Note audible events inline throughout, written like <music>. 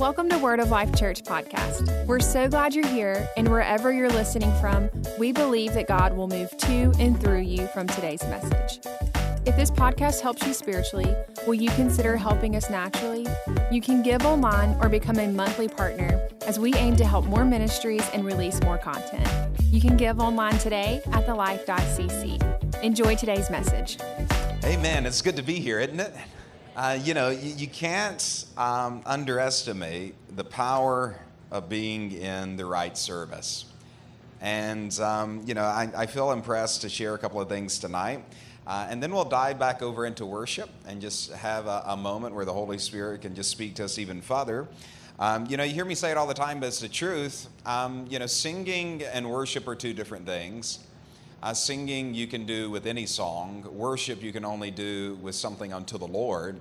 Welcome to Word of Life Church podcast. We're so glad you're here, and wherever you're listening from, we believe that God will move to and through you from today's message. If this podcast helps you spiritually, will you consider helping us naturally? You can give online or become a monthly partner as we aim to help more ministries and release more content. You can give online today at thelife.cc. Enjoy today's message. Amen. It's good to be here, isn't it? Uh, you know, you, you can't um, underestimate the power of being in the right service. And, um, you know, I, I, feel impressed to share a couple of things tonight. Uh, and then we'll dive back over into worship and just have a, a, moment where the Holy Spirit can just speak to us even further. Um, you know, you hear me say it all the time, but it's the truth. Um, you know, singing and worship are two different things. Uh, singing you can do with any song, worship you can only do with something unto the Lord.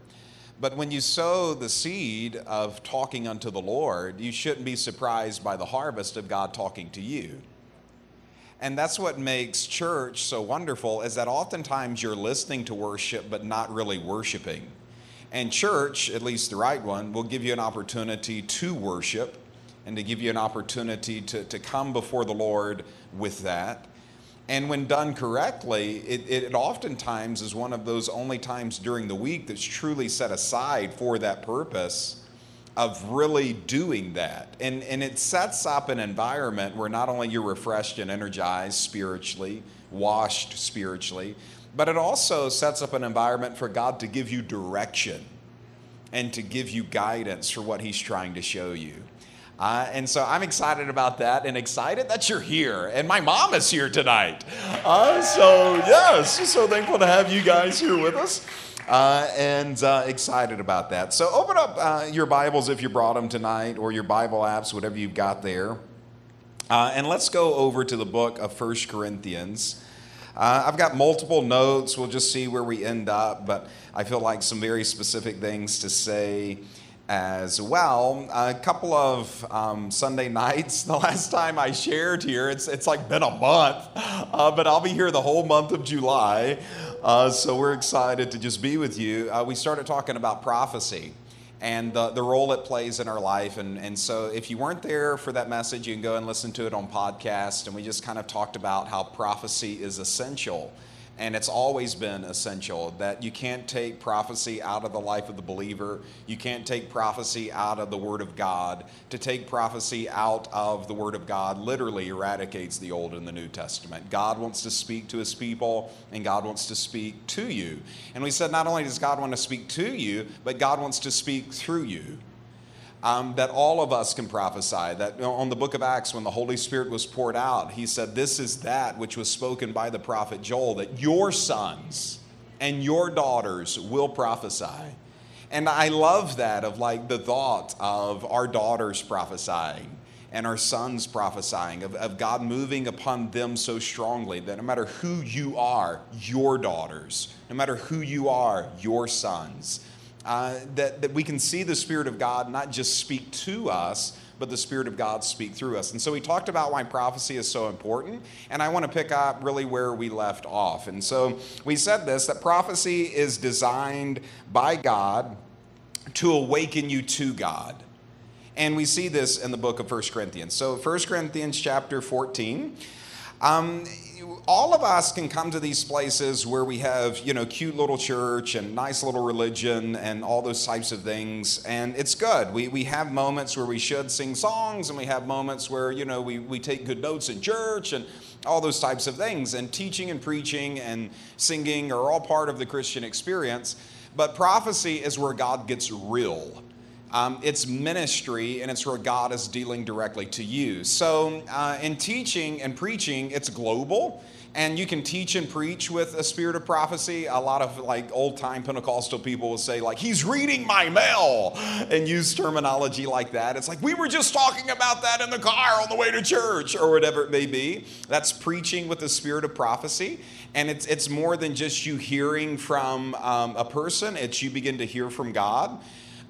But when you sow the seed of talking unto the Lord, you shouldn't be surprised by the harvest of God talking to you. And that's what makes church so wonderful is that oftentimes you're listening to worship but not really worshiping. And church, at least the right one, will give you an opportunity to worship and to give you an opportunity to, to come before the Lord with that. And when done correctly, it, it, oftentimes is one of those only times during the week that's truly set aside for that purpose of really doing that. And, and it sets up an environment where not only you're refreshed and energized spiritually, washed spiritually, but it also sets up an environment for God to give you direction and to give you guidance for what He's trying to show you. Uh, and so I'm excited about that and excited that you're here. And my mom is here tonight. Uh, so, yes, so thankful to have you guys here with us. Uh, and uh, excited about that. So, open up uh, your Bibles if you brought them tonight, or your Bible apps, whatever you've got there. Uh, and let's go over to the book of First Corinthians. I've got multiple notes. We'll just see where we end up, but I feel like some very specific things to say as well. A couple of um, Sunday <laughs> nights, the last time I shared here, it's, it's like been a month, uh, but I'll be here the whole month of July. Uh, so we're excited to just be with you. Uh, we started talking about prophecy and the, the role it plays in our life. And, and so if you weren't there for that message, you can go and listen to it on podcast. And we just kind of talked about how prophecy is essential and it's always been essential that you can't take prophecy out of the life of the believer. You can't take prophecy out of the Word of God. To take prophecy out of the Word of God literally eradicates the Old and the New Testament. God wants to speak to His people, and God wants to speak to you. And we said not only does God want to speak to you, but God wants to speak through you um, that all of us can prophesy. That on the book of Acts, when the Holy Spirit was poured out, he said, This is that which was spoken by the prophet Joel, that your sons and your daughters will prophesy. And I love that of like the thought of our daughters prophesying and our sons prophesying, of, of God moving upon them so strongly that no matter who you are, your daughters, no matter who you are, your sons, uh, that, that we can see the Spirit of God not just speak to us, but the Spirit of God speak through us. And so we talked about why prophecy is so important, and I want to pick up really where we left off. And so we said this that prophecy is designed by God to awaken you to God. And we see this in the book of 1 Corinthians. So 1 Corinthians chapter 14. Um, all of us can come to these places where we have, you know, cute little church and nice little religion and all those types of things. And it's good. We, we have moments where we should sing songs and we have moments where, you know, we, we take good notes in church and all those types of things. And teaching and preaching and singing are all part of the Christian experience. But prophecy is where God gets real. Um, it's ministry and it's where God is dealing directly to you. So, uh, in teaching and preaching, it's global and you can teach and preach with a spirit of prophecy. A lot of like old time Pentecostal people will say, like, he's reading my mail and use terminology like that. It's like, we were just talking about that in the car on the way to church or whatever it may be. That's preaching with the spirit of prophecy. And it's, it's more than just you hearing from um, a person, it's you begin to hear from God.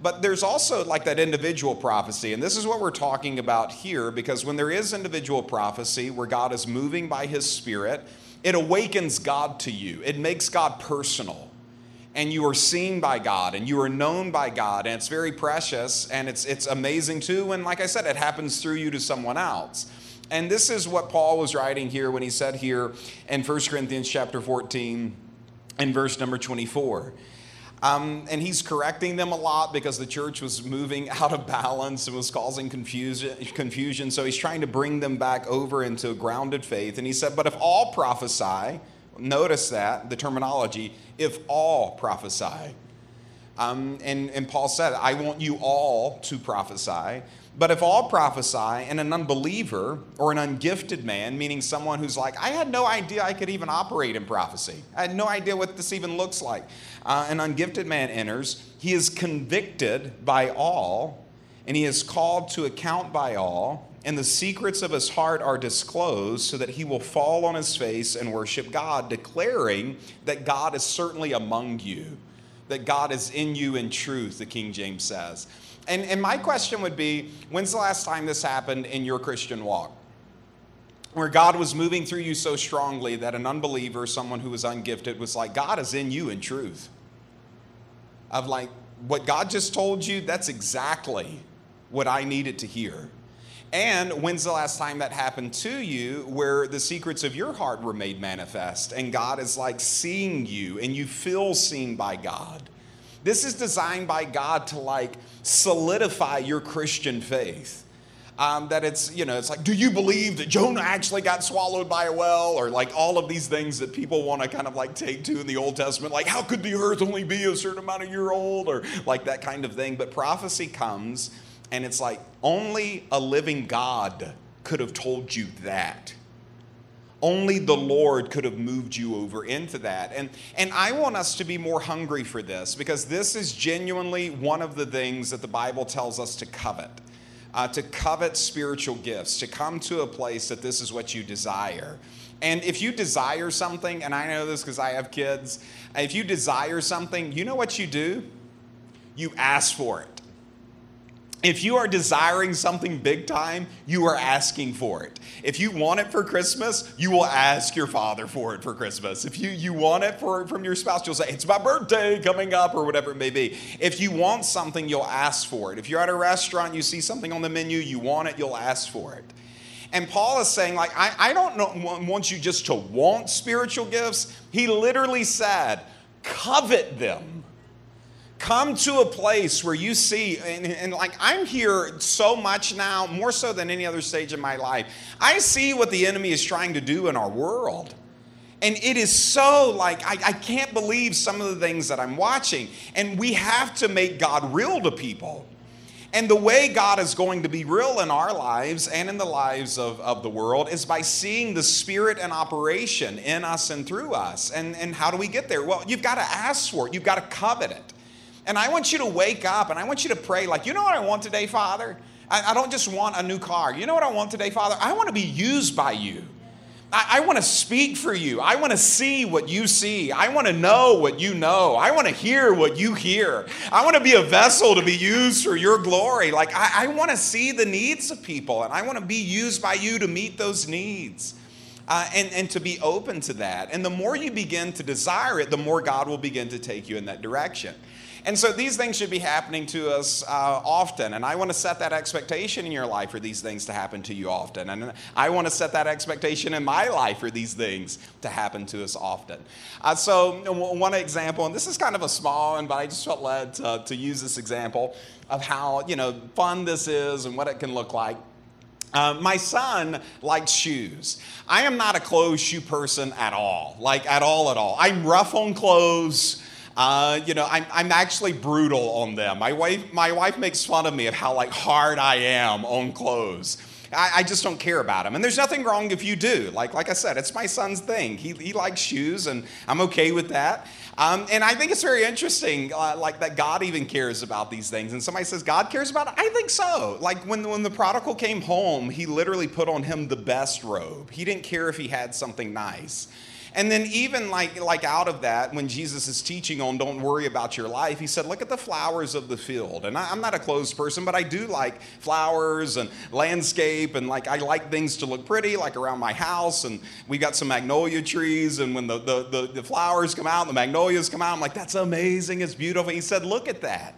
But there's also like that individual prophecy. And this is what we're talking about here because when there is individual prophecy where God is moving by his spirit, it awakens God to you, it makes God personal. and you are seen by God and you are known by God and it's very precious and it's it's amazing too and like I said it happens through you to someone else. And this is what Paul was writing here when he said here in 1 Corinthians chapter 14 and verse number 24. Um, and he's correcting them a lot because the church was moving <laughs> out of balance and was causing confusion, confusion. So he's trying to bring them back over into grounded faith. And he said, But if all prophesy, notice that, the terminology, if all prophesy. Um, and, and Paul said, I want you all to prophesy. But if all prophesy and an unbeliever or an ungifted man, meaning someone who's like, I had no idea I could even operate in prophecy, I had no idea what this even looks like, uh, an ungifted man enters, he is convicted by all, and he is called to account by all, and the secrets of his heart are disclosed so that he will fall on his face and worship God, declaring that God is certainly among you, that God is in you in truth, the King James says. And, and my question would be when's the last time this happened in your Christian walk? Where God was moving through you so strongly that an unbeliever, someone who was ungifted, was like, God is in you in truth. Of like, what God just told you, that's exactly what I needed to hear. And when's the last time that happened to you where the secrets of your heart were made manifest and God is like seeing you and you feel seen by God? This is designed by God to like solidify your Christian faith. Um, that it's, you know, it's like, do you believe that Jonah actually got swallowed by a well? Or like all of these things that people want to kind of like take to in the Old Testament, like, how could the earth only be a certain amount of year old? Or like that kind of thing. But prophecy comes and it's like, only a living God could have told you that. Only the Lord could have moved you over into that. And, and I want us to be more hungry for this because this is genuinely one of the things that the Bible tells us to covet. Uh, to covet spiritual gifts, to come to a place that this is what you desire. And if you desire something, and I know this because I have kids, if you desire something, you know what you do? You ask for it. If you are desiring something big time, you are asking for it. If you want it for Christmas, you will ask your father for it for Christmas. If you, you want it for, from your spouse, you'll say, It's my birthday coming up, or whatever it may be. If you want something, you'll ask for it. If you're at a restaurant, you see something on the menu, you want it, you'll ask for it. And Paul is saying, like, I, I don't know, want you just to want spiritual gifts. He literally said, covet them come to a place where you see and, and, like i'm here so much now more so than any other stage in my life i see what the enemy is trying to do in our world and it is so like I, I can't believe some of the things that i'm watching and we have to make god real to people and the way God is going to be real in our lives and in the lives of, of the world is by seeing the Spirit and operation in us and through us. And, and how do we get there? Well, you've got to ask for it, you've got to covet it. And I want you to wake up and I want you to pray, like, you know what I want today, Father? I, I don't just want a new car. You know what I want today, Father? I want to be used by you. I, I want to speak for you. I want to see what you see. I want to know what you know. I want to hear what you hear. I want to be a vessel to be used for your glory. Like, I, I want to see the needs of people and I want to be used by you to meet those needs. Uh, and, and to be open to that. And the more you begin to desire it, the more God will begin to take you in that direction. And so these things should be happening to us uh, often. And I want to set that expectation in your life for these things to happen to you often. And I want to set that expectation in my life for these things to happen to us often. Uh, so, one example, and this is kind of a small one, but I just felt led to, to use this example of how you know fun this is and what it can look like. Uh, my son likes shoes. I am not a clothes shoe person at all, like at all, at all. I'm rough on clothes. Uh, you know, I'm, I'm actually brutal on them. My wife, my wife makes fun of me of how like hard I am on clothes. I, I, just don't care about them. And there's nothing wrong if you do. Like, like I said, it's my son's thing. He, he likes shoes, and I'm okay with that. Um, and I think it's very interesting, uh, like that God even cares about these things. And somebody says, God cares about it? I think so. Like when, when the prodigal came home, he literally put on him the best robe. He didn't care if he had something nice. And then even like like out of that, when Jesus is teaching on don't worry about your life, he said, look at the flowers of the field. And I, am not a clothes person, but I do like flowers and landscape, and like I like things to look pretty, like around my house. And we got some magnolia trees, and when the the, the, the flowers come out, the magnolias come out, I'm like, that's amazing, it's beautiful. He said, look at that.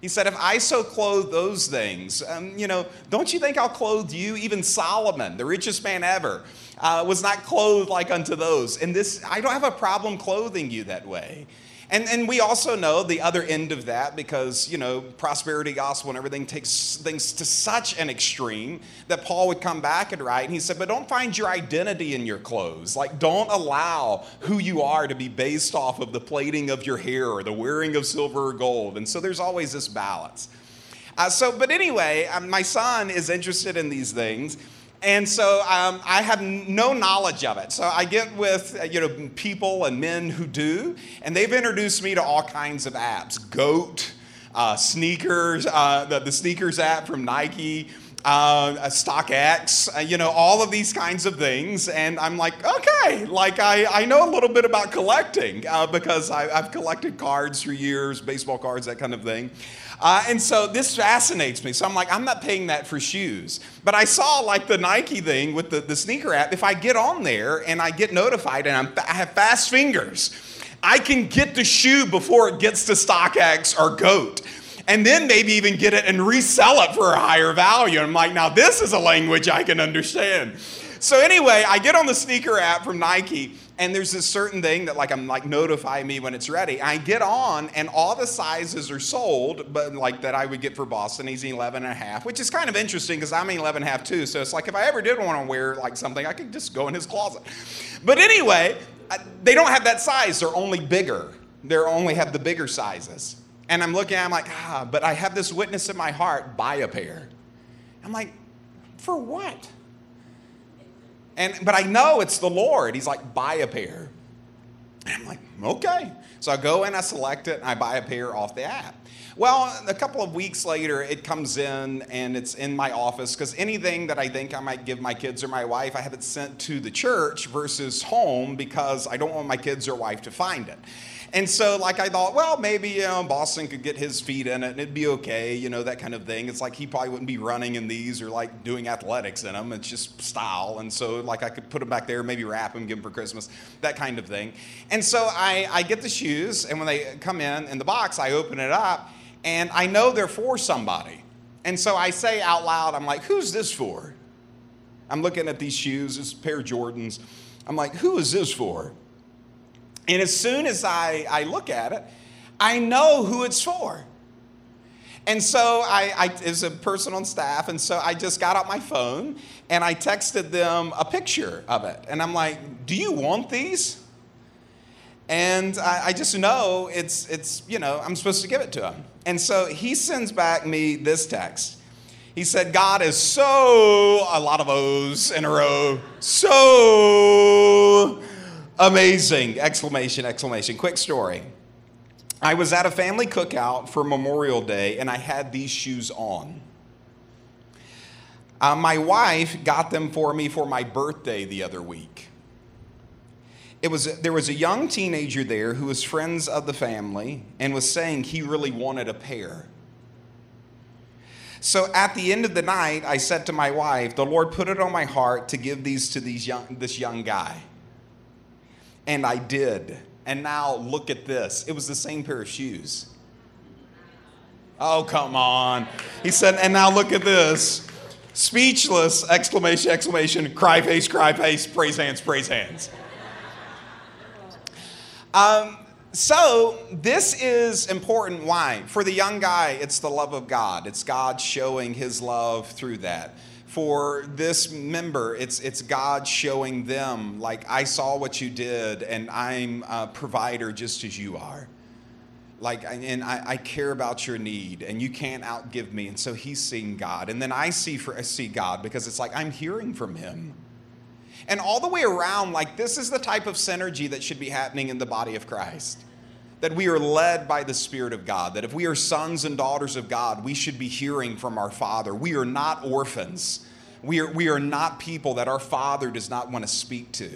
He said, If I so clothe those things, um, you know, don't you think I'll clothe you? Even Solomon, the richest man ever, uh, was not clothed like unto those. And this, I don't have a problem clothing you that way. And, and we also know the other end of that because, you know, prosperity gospel and everything takes things to such an extreme that Paul would come back and write. And he said, but don't find your identity in your clothes. Like, don't allow who you are to be based off of the plaiting of your hair or the wearing of silver or gold. And so there's always this balance. Uh, so, but anyway, um, my son is interested in these things. And so um, I have no knowledge of it. So I get with you know people and men who do, and they've introduced me to all kinds of apps. Goat, uh, sneakers, uh, the, the sneakers app from Nike. Uh, StockX, uh, you know, all of these kinds of things. And I'm like, okay, like I, I know a little bit about collecting uh, because I, have collected cards for years, baseball cards, that kind of thing. Uh, and so this fascinates me. So I'm like, I'm not paying that for shoes. But I saw like the Nike thing with the, the sneaker app. If I get on there and I get notified and I'm, I have fast fingers, I can get the shoe before it gets to StockX or GOAT and then maybe even get it and resell it for a higher value. And I'm like, now this is a language I can understand. So anyway, I get on the sneaker app from Nike and there's this certain thing that like I'm like notify me when it's ready. I get on and all the sizes are sold, but like that I would get for Boston, he's 11 and a half, which is kind of interesting because I'm 11 and a half too. So it's like if I ever did want to wear like something, I could just go in his closet. But anyway, they don't have that size. They're only bigger. They only have the bigger sizes. And I'm looking, I'm like, ah, but I have this witness in my heart, buy a pair. I'm like, for what? And, but I know it's the Lord. He's like, buy a pair. And I'm like, okay. So I go and I select it and I buy a pair off the app. Well, a couple of weeks later, it comes in and it's in my office because anything that I think I might give my kids or my wife, I have it sent to the church versus home because I don't want my kids or wife to find it. And so, like, I thought, well, maybe, you know, Boston could get his feet in it and it'd be okay, you know, that kind of thing. It's like he probably wouldn't be running in these or like doing athletics in them. It's just style. And so, like, I could put them back there, maybe wrap them, give them for Christmas, that kind of thing. And so, I, I get the shoes, and when they come in in the box, I open it up, and I know they're for somebody. And so I say out loud, I'm like, who's this for? I'm looking at these shoes, this pair of Jordans. I'm like, who is this for? And as soon as I, I look at it, I know who it's for. And so I, I a person on staff, and so I just got out my phone and I texted them a picture of it. And I'm like, do you want these? And I, I just know it's, it's, you know, I'm supposed to give it to him. And so he sends back me this text. He said, God is so, a lot of O's in a row, so Amazing! Exclamation, exclamation. Quick story. I was at a family cookout for Memorial Day and I had these shoes on. Uh, my wife got them for me for my birthday the other week. It was, there was a young teenager there who was friends of the family and was saying he really wanted a pair. So at the end of the night, I said to my wife, The Lord put it on my heart to give these to these young, this young guy. And I did. And now look at this. It was the same pair of shoes. Oh, come on. He said, and now look at this. Speechless, exclamation, exclamation, cry face, cry face, praise hands, praise hands. Um, so, this is important. Why? For the young guy, it's the love of God. It's God showing his love through that for this member, it's, it's God showing them, like, I saw what you did, and I'm a provider just as you are. Like, and I, I care about your need, and you can't outgive me. And so he's seeing God. And then I see, for, I see God because it's like I'm hearing from him. And all the way around, like, this is the type of synergy that should be happening in the body of Christ that we are led by the Spirit of God, that if we are sons and daughters of God, we should be hearing from our Father. We are not orphans. We are, we are not people that our Father does not want to speak to.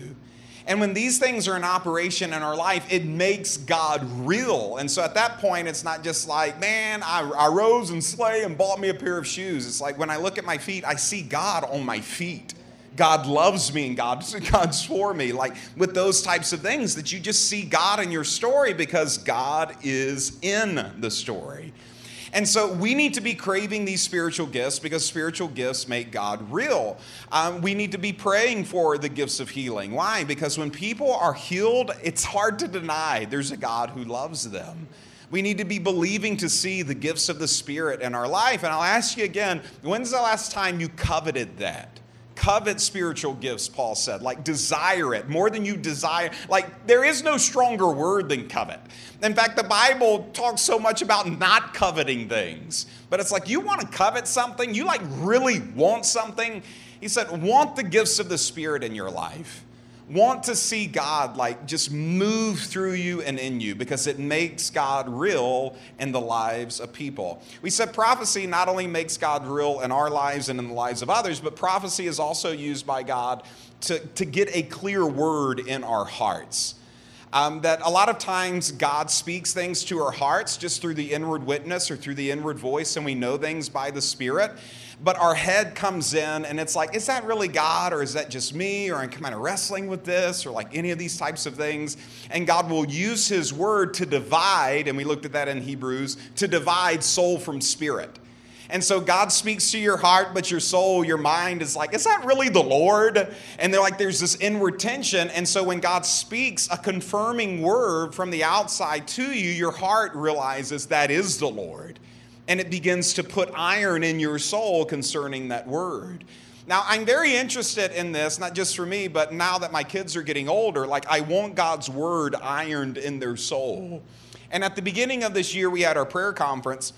And when these things are in operation in our life, it makes God real. And so at that point, it's not just like, man, I, I, rose and slay and bought me a pair of shoes. It's like when I look at my feet, I see God on my feet. God loves me and God, <laughs> God's for me. Like with those types of things, that you just see God in your story because God is in the story. And so we need to be craving these spiritual gifts because spiritual gifts make God real. Um, we need to be praying for the gifts of healing. Why? Because when people are healed, it's hard to deny there's a God who loves them. We need to be believing to see the gifts of the Spirit in our life. And I'll ask you again when's the last time you coveted that? Covet spiritual gifts, Paul said. Like, desire it more than you desire. Like, there is no stronger word than covet. In fact, the Bible talks so much about not coveting things. But it's like, you want to covet something, you like really want something. He said, want the gifts of the Spirit in your life want to see God like just move through you and in you because it makes God real in the lives of people. We said prophecy not only makes God real in our lives and in the lives of others, but prophecy is also used by God to, to get a clear word in our hearts. Um, that a lot of times God speaks things to our hearts just through the inward witness or through the inward voice, and we know things by the Spirit but our head comes in and it's like, is that really God or is that just me or I'm kind of wrestling with this or like any of these types of things? And God will use His word to divide, and we looked at that in Hebrews, to divide soul from spirit. And so God speaks to your heart, but your soul, your mind is like, is that really the Lord? And they're like, there's this inward tension. And so when God speaks a confirming word from the outside to you, your heart realizes that is the Lord and it begins to put iron in your soul concerning that word. Now, I'm very interested in this, not just for me, but now that my kids are getting older, like I want God's word ironed in their soul. And at the beginning of this year, we had our prayer conference,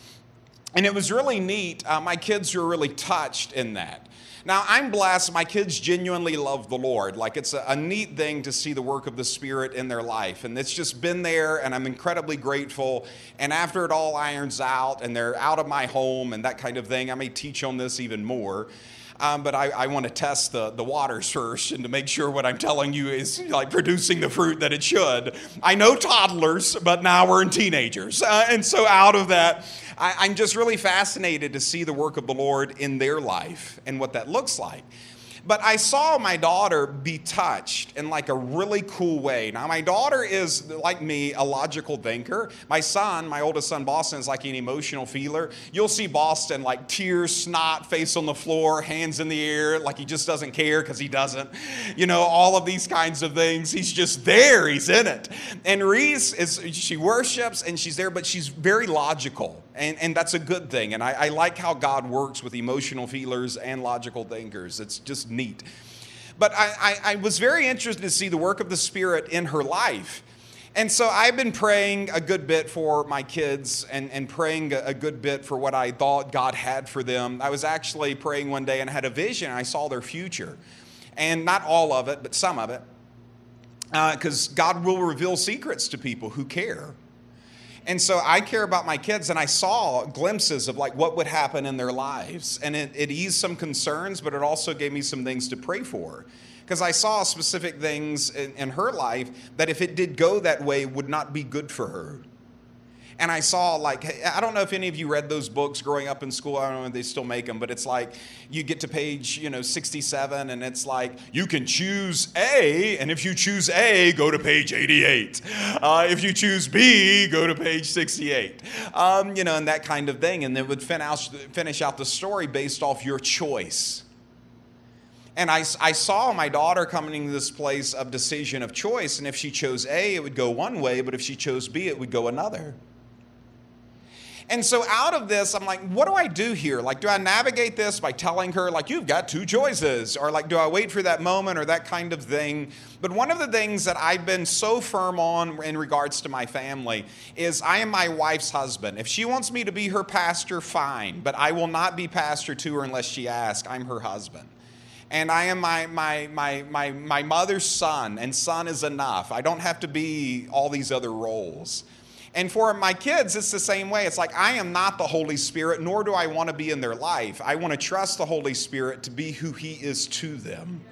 and it was really neat. Uh, my kids were really touched in that. Now, I'm blessed. My kids genuinely love the Lord. Like, it's a, a, neat thing to see the work of the Spirit in their life. And it's just been there, and I'm incredibly grateful. And after it all irons out and they're out of my home and that kind of thing, I may teach on this even more. Um, but I, I want to test the, the waters first and to make sure what I'm telling you is like producing the fruit that it should. I know toddlers, but now we're in teenagers. Uh, and so out of that, I, I'm just really fascinated to see the work of the Lord in their life and what that looks like. But I saw my daughter be touched in like a really cool way. Now, my daughter is like me, a logical thinker. My son, my oldest son, Boston, is like an emotional feeler. You'll see Boston like tears, snot, face on the floor, hands in the air, like he just doesn't care because he doesn't. You know, all of these kinds of things. He's just there, he's in it. And Reese is, she worships and she's there, but she's very logical. And, and that's a good thing. And I, I like how God works with emotional feelers and logical thinkers. It's just neat. But I, I, I was very interested to see the work of the Spirit in her life. And so I've been praying a good bit for my kids and, and praying a, good bit for what I thought God had for them. I was actually praying one day and had a vision. I saw their future. And not all of it, but some of it. Because uh, God will reveal secrets to people who care. And so I care about my kids, and I saw glimpses of like what would happen in their lives. And it, it eased some concerns, but it also gave me some things to pray for. Because I saw specific things in, in her life that if it did go that way, would not be good for her and I saw like I don't know if any of you read those books growing up in school. I don't know if they still make them, but it's like you get to page you know 67, and it's like you can choose A, and if you choose A, go to page 88. Uh, if you choose B, go to page 68. Um, you know, and that kind of thing, and then would finish finish out the story based off your choice. And I, I saw my daughter coming to this place of decision of choice. And if she chose A, it would go one way, but if she chose B, it would go another. And so out of this, I'm like, what do I do here? Like, do I navigate this by telling her, like, you've got two choices? Or like, do I wait for that moment or that kind of thing? But one of the things that I've been so firm on in regards to my family is I am my wife's husband. If she wants me to be her pastor, fine. But I will not be pastor to her unless she asks. I'm her husband and I am my, my, my, my, my mother's son, and son is enough. I don't have to be all these other roles. And for my kids, it's the same way. It's like, I am not the Holy Spirit, nor do I want to be in their life. I want to trust the Holy Spirit to be who He is to them.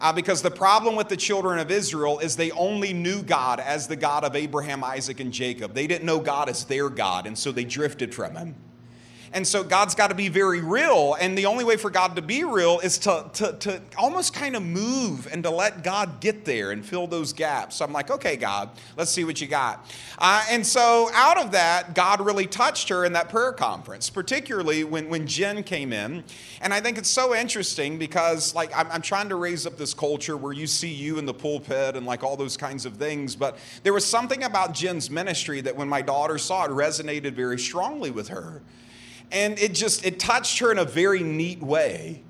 Uh, because the problem with the children of Israel is they only knew God as the God of Abraham, Isaac, and Jacob. They didn't know God as their God, and so they drifted from Him. And so God's got to be very real. And the only way for God to be real is to, to, to almost kind of move and to let God get there and fill those gaps. So I'm like, okay, God, let's see what you got. Uh, and so out of that, God really touched her in that prayer conference, particularly when, when Jen came in. And I think it's so interesting because, like, I'm, I'm trying to raise up this culture where you see you in the pulpit and like all those kinds of things. But there was something about Jen's ministry that when my daughter saw it resonated very strongly with her and it just it touched her in a very neat way.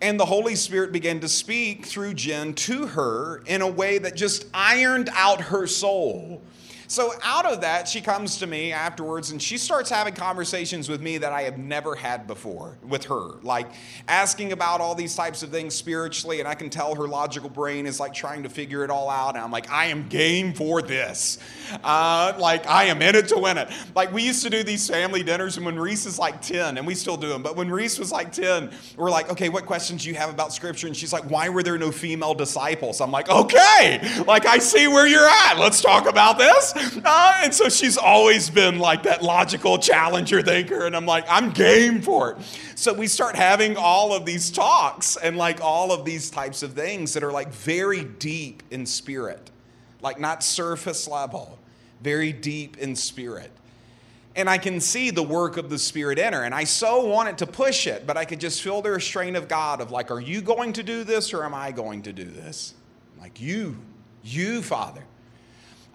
And the holy spirit began to speak through jen to her in a way that just ironed out her soul so out of that, she comes to me afterwards and she starts having conversations with me that I have never had before with her, like asking about all these types of things spiritually. And I can tell her logical brain is like trying to figure it all out. And I'm like, I am game for this. Uh, like, I am in it to win it. Like, we used to do these family dinners, and when Reese is like 10, and we still do them, but when Reese was like 10, we're like, okay, what questions do you have about scripture? And she's like, why were there no female disciples? I'm like, okay, like, I see where you're at. Let's talk about this. Uh, <laughs> and so she's always been like that logical challenger thinker. And I'm like, I'm game for it. So we start having all of these talks and like all of these types of things that are like very deep in spirit, like not surface level, very deep in spirit. And I can see the work of the Spirit in her. And I so wanted to push it, but I could just feel the restraint of God of like, are you going to do this or am I going to do this? Like, you, you, Father.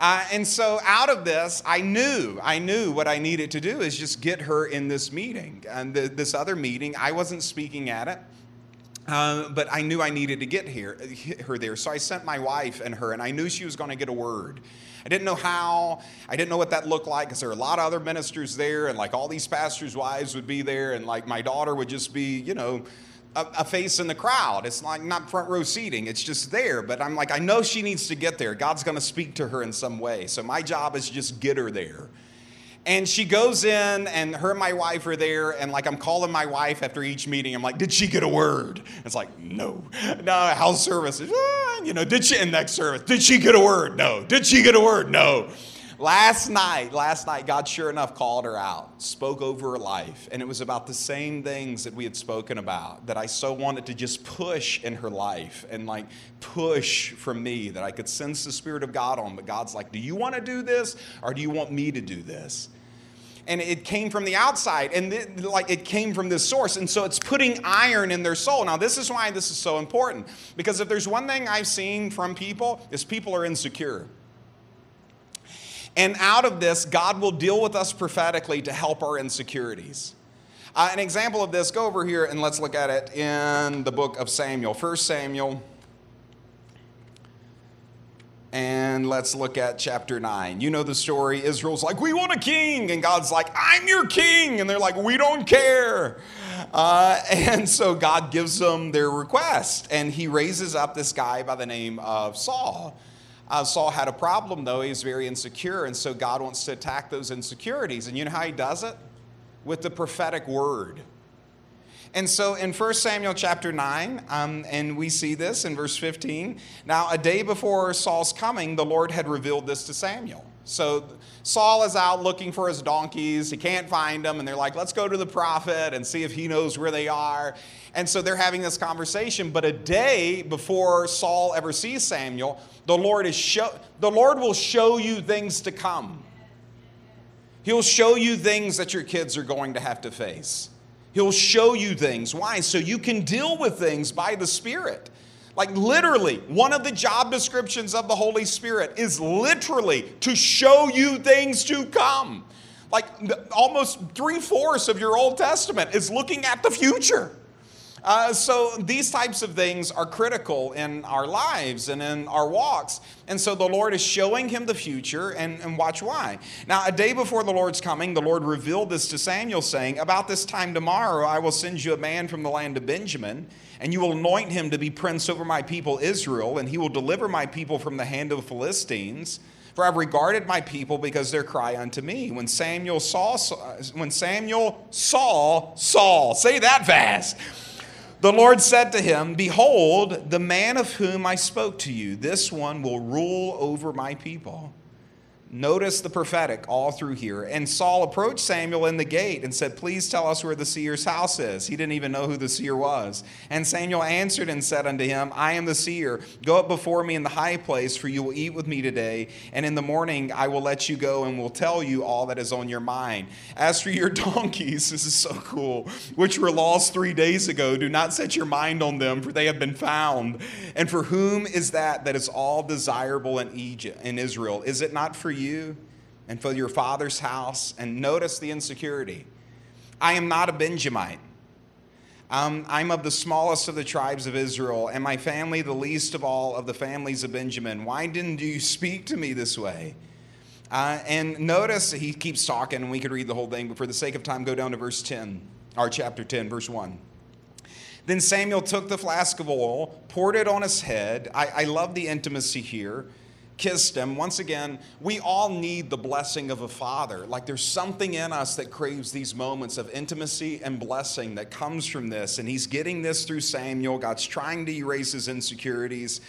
Uh, and so out of this, I knew, I knew what I needed to do is just get her in this meeting. And the, this other meeting, I wasn't speaking at it. Uh, but I knew I needed to get here, her there. So I sent my wife and her, and I knew she was going to get a word. I didn't know how. I didn't know what that looked like because there were a lot of other ministers there, and like all these pastors' wives would be there, and like my daughter would just be, you know, a, a, face in the crowd. It's like not front row seating, it's just there. But I'm like, I know she needs to get there. God's going to speak to her in some way. So my job is just get her there. And she goes in, and her and my wife are there, and like I'm calling my wife after each meeting. I'm like, "Did she get a word?" It's like, "No, no." House service, ah, you know, did she in next service? Did she get a word? No. Did she get a word? No. Last night, last night, God sure enough called her out, spoke over her life, and it was about the same things that we had spoken about that I so wanted to just push in her life and like push from me that I could sense the Spirit of God on. But God's like, Do you want to do this or do you want me to do this? and it came from the outside and it, like it came from this source and so it's putting iron in their soul now this is why this is so important because if there's one thing i've seen from people is people are insecure and out of this, God will deal with us prophetically to help our insecurities. Uh, an example of this, go over here and let's look at it in the book of Samuel. First Samuel. And let's look at chapter 9. You know the story. Israel's like, We want a king. And God's like, I'm your king. And they're like, We don't care. Uh, <laughs> and so God gives them their request. And he raises up this guy by the name of Saul. Uh, Saul had a problem, though. He was very insecure, and so God wants to attack those insecurities. And you know how he does it? With the prophetic word. And so in 1 Samuel chapter 9, um, and we see this in verse 15. Now, a day before Saul's coming, the Lord had revealed this to Samuel. So Saul is out looking for his donkeys. He can't find them. And they're like, let's go to the prophet and see if he knows where they are. And so they're having this conversation. But a day before Saul ever sees Samuel, the Lord, is show, the Lord will show you things to come. He'll show you things that your kids are going to have to face. He'll show you things. Why? So you can deal with things by the Spirit. Like literally, one of the job descriptions of the Holy Spirit is literally to show you things to come. Like almost three fourths of your Old Testament is looking at the future. Uh, so these types of things are critical in our lives and in our walks. And so the Lord is showing him the future, and, and watch why. Now, a day before the Lord's coming, the Lord revealed this to Samuel, saying, About this time tomorrow, I will send you a man from the land of Benjamin, and you will anoint him to be prince over my people Israel, and he will deliver my people from the hand of the Philistines. For I've regarded my people because their cry unto me. When Samuel saw, when Samuel saw Saul, say that fast The Lord said to him, Behold, the man of whom I spoke to you, this one will rule over my people. Notice the prophetic all through here. And Saul approached Samuel in the gate and said, Please tell us where the seer's house is. He didn't even know who the seer was. And Samuel answered and said unto him, I am the seer. Go up before me in the high place, for you will eat with me today. And in the morning I will let you go and will tell you all that is on your mind. As for your <laughs> donkeys, this is so cool, which were lost three days ago, do not set your mind on them, for they have been found. And for whom is that that is all desirable in Egypt, in Israel? Is it not for you? You and for your father's house. And notice the insecurity. I am not a Benjamite. Um, I'm of the smallest of the tribes of Israel, and my family the least of all of the families of Benjamin. Why didn't you speak to me this way? Uh, and notice he keeps talking, and we could read the whole thing, but for the sake of time, go down to verse 10, or chapter 10, verse 1. Then Samuel took the flask of oil, poured it on his head. I, I love the intimacy here kissed him. Once again, we all need the blessing of a father. Like there's something in us that craves these moments of intimacy and blessing that comes from this. And he's getting this through Samuel. God's trying to erase his insecurities.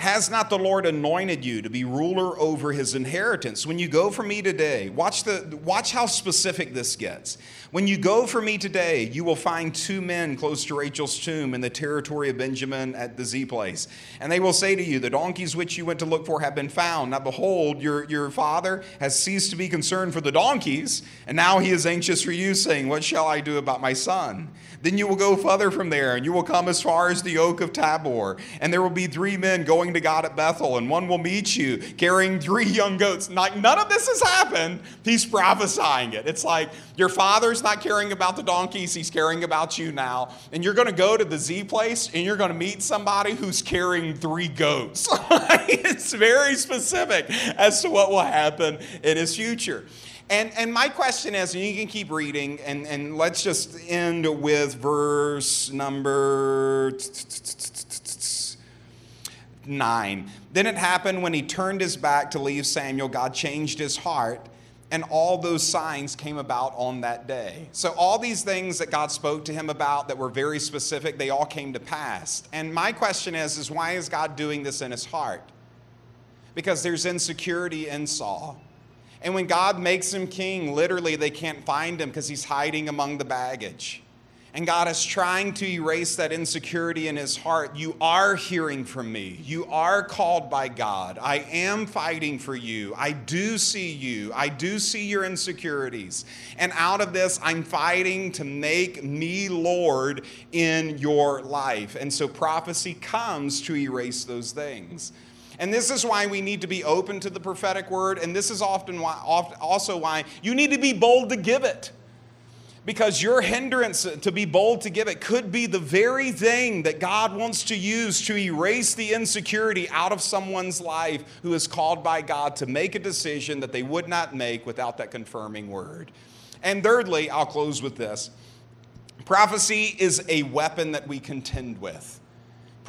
Has not the Lord anointed you to be ruler over his inheritance? When you go for me today, watch, the, watch how specific this gets. When you go for me today, you will find two men close to Rachel's tomb in the territory of Benjamin at the Z place. And they will say to you, The donkeys which you went to look for have been found. Now behold, your, your father has ceased to be concerned for the donkeys, and now he is anxious for you, saying, What shall I do about my son? Then you will go further from there, and you will come as far as the oak of Tabor. And there will be three men going to God at Bethel, and one will meet you carrying three <laughs> young goats. Like none of this has happened. He's prophesying it. It's like your father's not caring about the donkeys, he's caring about you now. And you're going to go to the Z place, and you're going to meet somebody who's carrying three goats. <laughs> it's very specific as to what will happen in his future. And, and my question is, and you can keep reading, and, and let's just end with verse number nine. Then it happened when he turned his back to leave Samuel, God changed his heart, and all those signs came about on that day. So, all these things that God spoke to him about that were very specific, they all came to pass. And my question is, is why is God doing this in his heart? Because there's insecurity in Saul. And when God makes him king, literally they can't find him because he's hiding among the baggage. And God is trying to erase that insecurity in his heart. You are hearing from me. You are called by God. I am fighting for you. I do see you. I do see your insecurities. And out of this, I'm fighting to make me Lord in your life. And so prophecy comes to erase those things. And this is why we need to be open to the prophetic word. And this is often why, also why you need to be bold to give it. Because your hindrance to be bold to give it could be the very thing that God wants to use to erase the insecurity out of someone's life who is called by God to make a decision that they would not make without that confirming word. And thirdly, I'll close with this prophecy is a weapon that we contend with.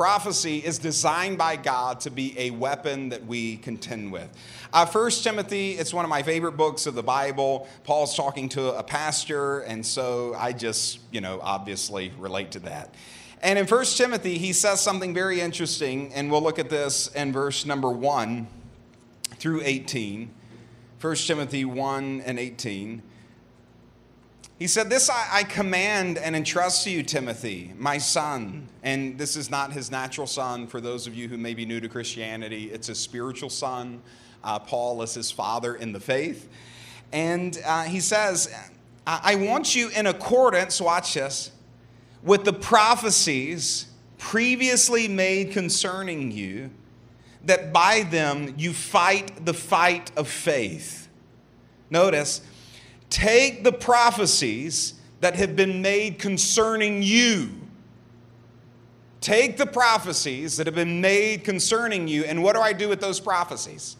Prophecy is designed by God to be a weapon that we contend with. Uh, First Timothy, it's one of my favorite books of the Bible. Paul's talking to a pastor, and so I just, you know, obviously relate to that. And in First Timothy, he says something very interesting, and we'll look at this in verse number 1 through 18. 1 Timothy 1 and 18. He said, This I, I, command and entrust to you, Timothy, my son. And this is not his natural son for those of you who may be new to Christianity. It's his spiritual son. Uh, Paul is his father in the faith. And uh, he says, I want you in accordance, watch this, with the prophecies previously made concerning you, that by them you fight the fight of faith. Notice, Take the prophecies that have been made concerning you. Take the prophecies that have been made concerning you, and what do I do with those prophecies?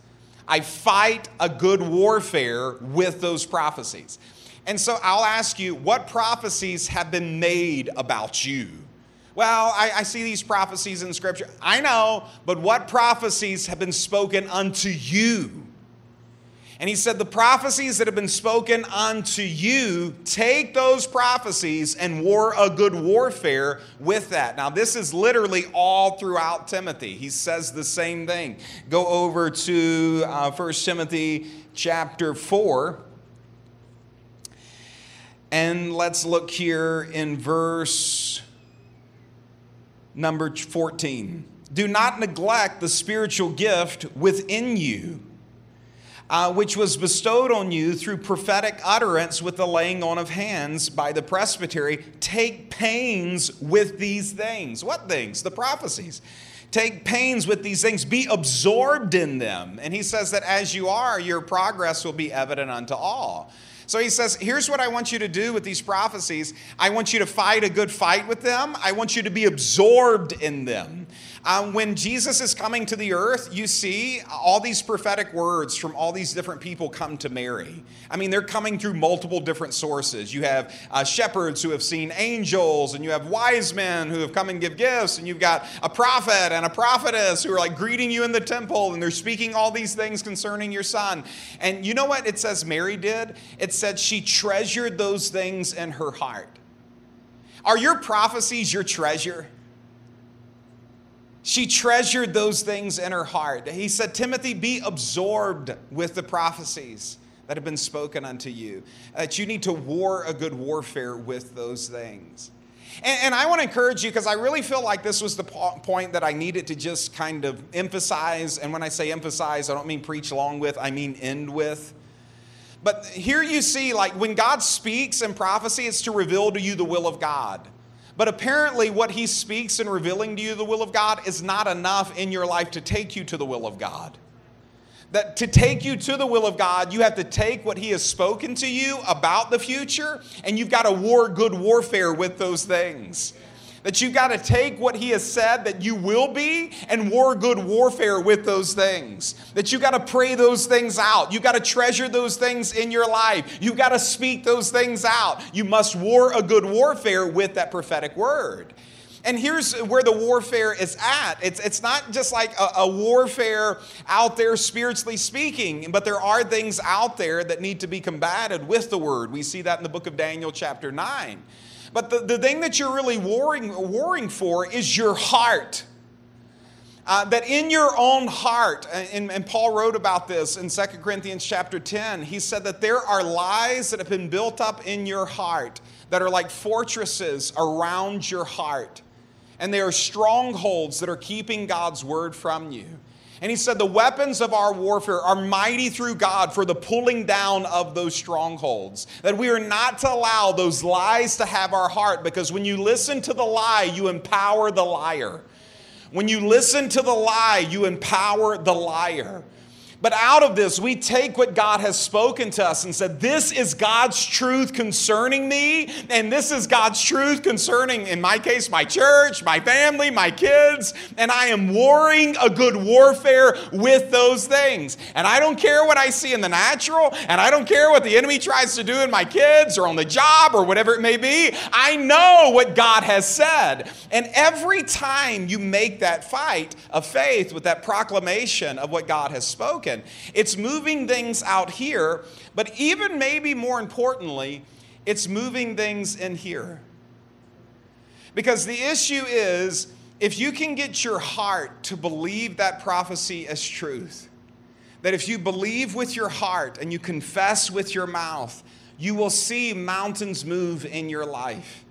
I fight a good warfare with those prophecies. And so I'll ask you, what prophecies have been made about you? Well, I, I, see these prophecies in Scripture. I know, but what prophecies have been spoken unto you? And he said, The prophecies that have been spoken unto you, take those prophecies and war a good warfare with that. Now, this is literally all throughout Timothy. He says the same thing. Go over to uh, 1 Timothy chapter 4. And let's look here in verse number 14. Do not neglect the spiritual gift within you uh, which was bestowed on you through prophetic utterance with the laying on of hands by the presbytery. Take pains with these things. What things? The prophecies. Take pains with these things, be absorbed in them. And he says that as you are, your progress will be evident unto all. So he says, Here's what I want you to do with these prophecies. I want you to fight a good fight with them. I want you to be absorbed in them. Um, when Jesus is coming to the earth, you see all these prophetic words from all these different people come to Mary. I mean, they're coming through multiple different sources. You have uh, shepherds who have seen angels, and you have wise men who have come and give gifts, and you've got a prophet and a prophetess who are like greeting you in the temple, and they're speaking all these things concerning your son. And you know what it says Mary did? It said she treasured those things in her heart. Are your prophecies your treasure? She treasured those things in her heart. He said, Timothy, be absorbed with the prophecies that have been spoken unto you, that you need to war a good warfare with those things. And, and I want to encourage you because I really feel like this was the po- point that I needed to just kind of emphasize. And when I say emphasize, I don't mean preach along with, I mean end with. But here you see, like when God speaks in prophecy, it's to reveal to you the will of God. But apparently, what he speaks and revealing to you the will of God is not enough in your life to take you to the will of God. That to take you to the will of God, you have to take what he has spoken to you about the future, and you've got to war good warfare with those things. That you've got to take what he has said that you will be and war good warfare with those things. That you've got to pray those things out. You've got to treasure those things in your life. You've got to speak those things out. You must war a good warfare with that prophetic word. And here's where the warfare is at. It's, it's not just like a, a, warfare out there spiritually speaking, but there are things out there that need to be combated with the word. We see that in the book of Daniel, chapter 9. But the, the thing that you're really warring, warring for is your heart. Uh, that in your own heart, and, and, Paul wrote about this in 2 Corinthians chapter 10, he said that there are lies that have been built up in your heart that are like fortresses around your heart. And they are strongholds that are keeping God's word from you. And he said, The weapons of our warfare are mighty through God for the pulling down of those strongholds. That we are not to allow those lies to have our heart because when you listen to the lie, you empower the liar. When you listen to the lie, you empower the liar. But out of this, we take what God has spoken to us and said, This is God's truth concerning me, and this is God's truth concerning, in my case, my church, my family, my kids, and I am warring a good warfare with those things. And I don't care what I see in the natural, and I don't care what the enemy tries to do in my kids or on the job or whatever it may be. I know what God has said. And every time you make that fight of faith with that proclamation of what God has spoken, it's moving things out here, but even maybe more importantly, it's moving things in here. Because the issue is if you can get your heart to believe that prophecy as truth, that if you believe with your heart and you confess with your mouth, you will see mountains move in your life.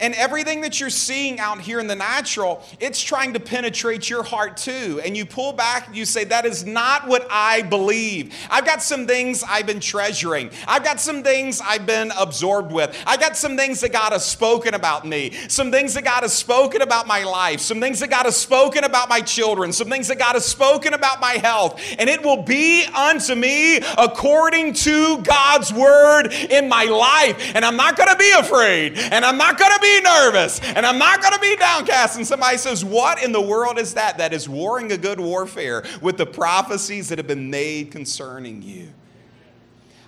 And everything that you're seeing out here in the natural, it's trying to penetrate your heart too. And you pull back and you say, That is not what I believe. I've got some things I've been treasuring. I've got some things I've been absorbed with. I got some things that God has spoken about me, some things that God has spoken about my life, some things that God has spoken about my children, some things that God has spoken about my health. And it will be unto me according to God's word in my life. And I'm not going to be afraid. And I'm not going to be be nervous and I'm not going to be downcast. And somebody says, What in the world is that? That is warring a good warfare with the prophecies that have been made concerning you.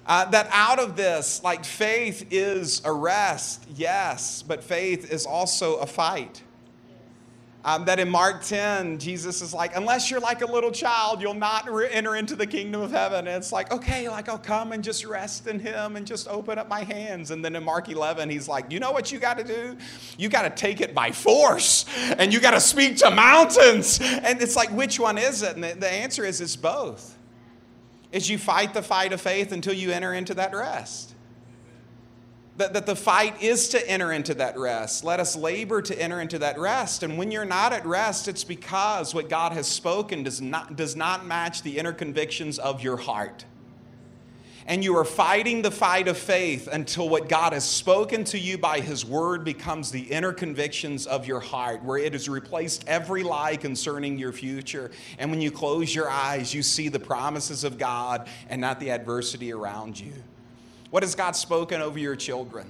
Uh, that out of this, like faith is a rest, yes, but faith is also a fight. Um, that in Mark 10, Jesus is like, unless you're like a little child, you'll not re- enter into the kingdom of heaven. And it's like, okay, like I'll come and just rest in Him and just open up my hands. And then in Mark 11, He's like, you know what you got to do? You got to take it by force and you got to speak to mountains. And it's like, which one is it? And the, the answer is it's both. Is you fight the fight of faith until you enter into that rest that, that the fight is to enter into that rest. Let us labor to enter into that rest. And when you're not at rest, it's because what God has spoken does not, does not match the inner convictions of your heart. And you are fighting the fight of faith until what God has spoken to you by His Word becomes the inner convictions of your heart, where it has replaced every lie concerning your future. And when you close your eyes, you see the promises of God and not the adversity around you. What has God spoken over your children?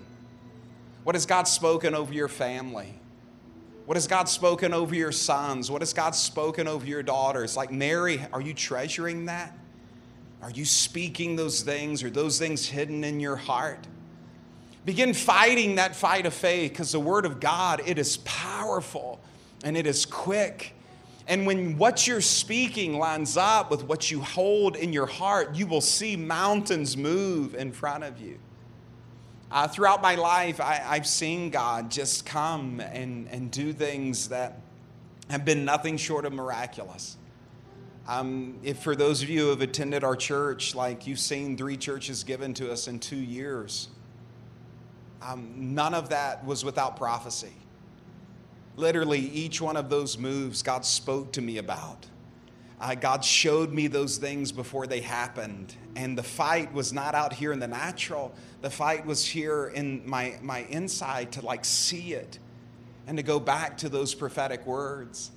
What has God spoken over your family? What has God spoken over your sons? What has God spoken over your daughters? Like Mary, are you treasuring that? Are you speaking those things? Are those things hidden in your heart? Begin fighting that fight of faith because the Word of God, it is powerful and it is quick and when what you're speaking lines up with what you hold in your heart, you will see mountains move in front of you. Uh, throughout my life, I, have seen God just come and, and do things that have been nothing short of miraculous. Um, if for those of you who have attended our church, like you've seen three churches given to us in two years, um, none of that was without prophecy. Literally, each one of those moves God spoke to me about. Uh, God showed me those things before they happened. And the fight was not out here in the natural, the fight was here in my, my inside to like see it and to go back to those prophetic words.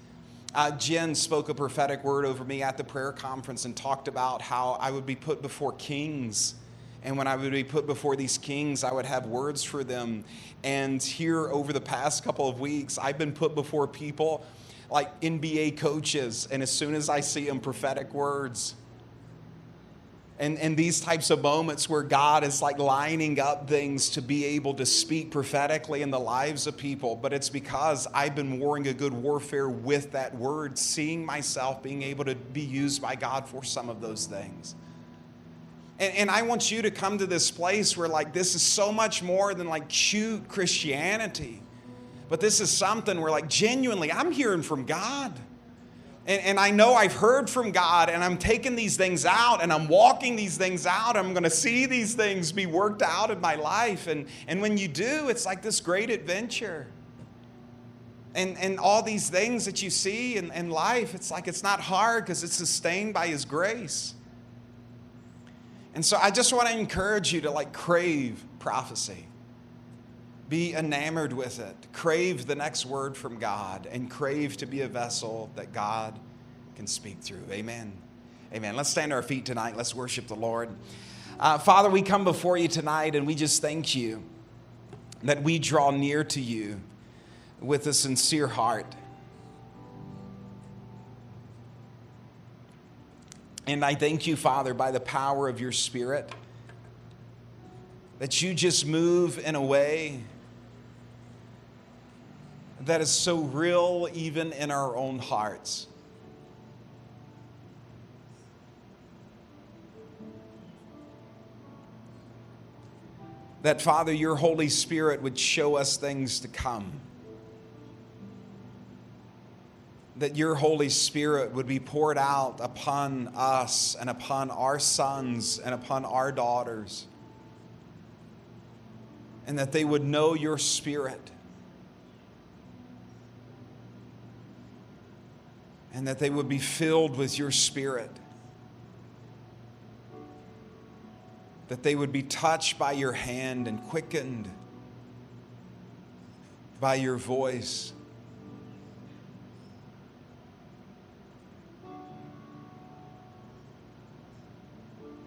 Uh, Jen spoke a prophetic word over me at the prayer conference and talked about how I would be put before kings and when I would be put before these kings, I would have words for them. And here over the past couple of weeks, I've been put before people like NBA coaches. And as soon as I see them, prophetic words. And, and these types of moments where God is like lining up things to be able to speak prophetically in the lives of people, but it's because I've been warring a good warfare with that word, seeing myself being able to be used by God for some of those things. And, and I want you to come to this place where, like, this is so much more than like cute Christianity. But this is something where, like, genuinely, I'm hearing from God. And, and, I know I've heard from God, and I'm taking these things out, and I'm walking these things out. I'm going to see these things be worked out in my life. And, and when you do, it's like this great adventure. And, and all these things that you see in, in life, it's like it's not hard because it's sustained by His grace. And so I just want to encourage you to like crave prophecy. Be enamored with it. Crave the next word from God and crave to be a vessel that God can speak through. Amen. Amen. Let's stand to our feet tonight. Let's worship the Lord. Uh, Father, we come before you tonight and we just thank you that we draw near to you with a sincere heart. And I thank you, Father, by the power of your Spirit, that you just move in a way that is so real, even in our own hearts. That, Father, your Holy Spirit would show us things to come. That your Holy Spirit would be poured out upon us and upon our sons and upon our daughters, and that they would know your Spirit. And that they would be filled with your Spirit. That they would be touched by your hand and quickened by your voice.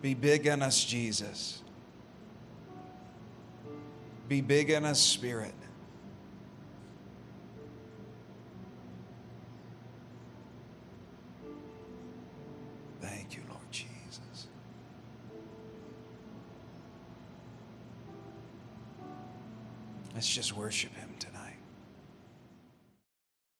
Be big in us, Jesus. Be big in us, Spirit. Thank you, Lord Jesus. Let's just worship Him tonight.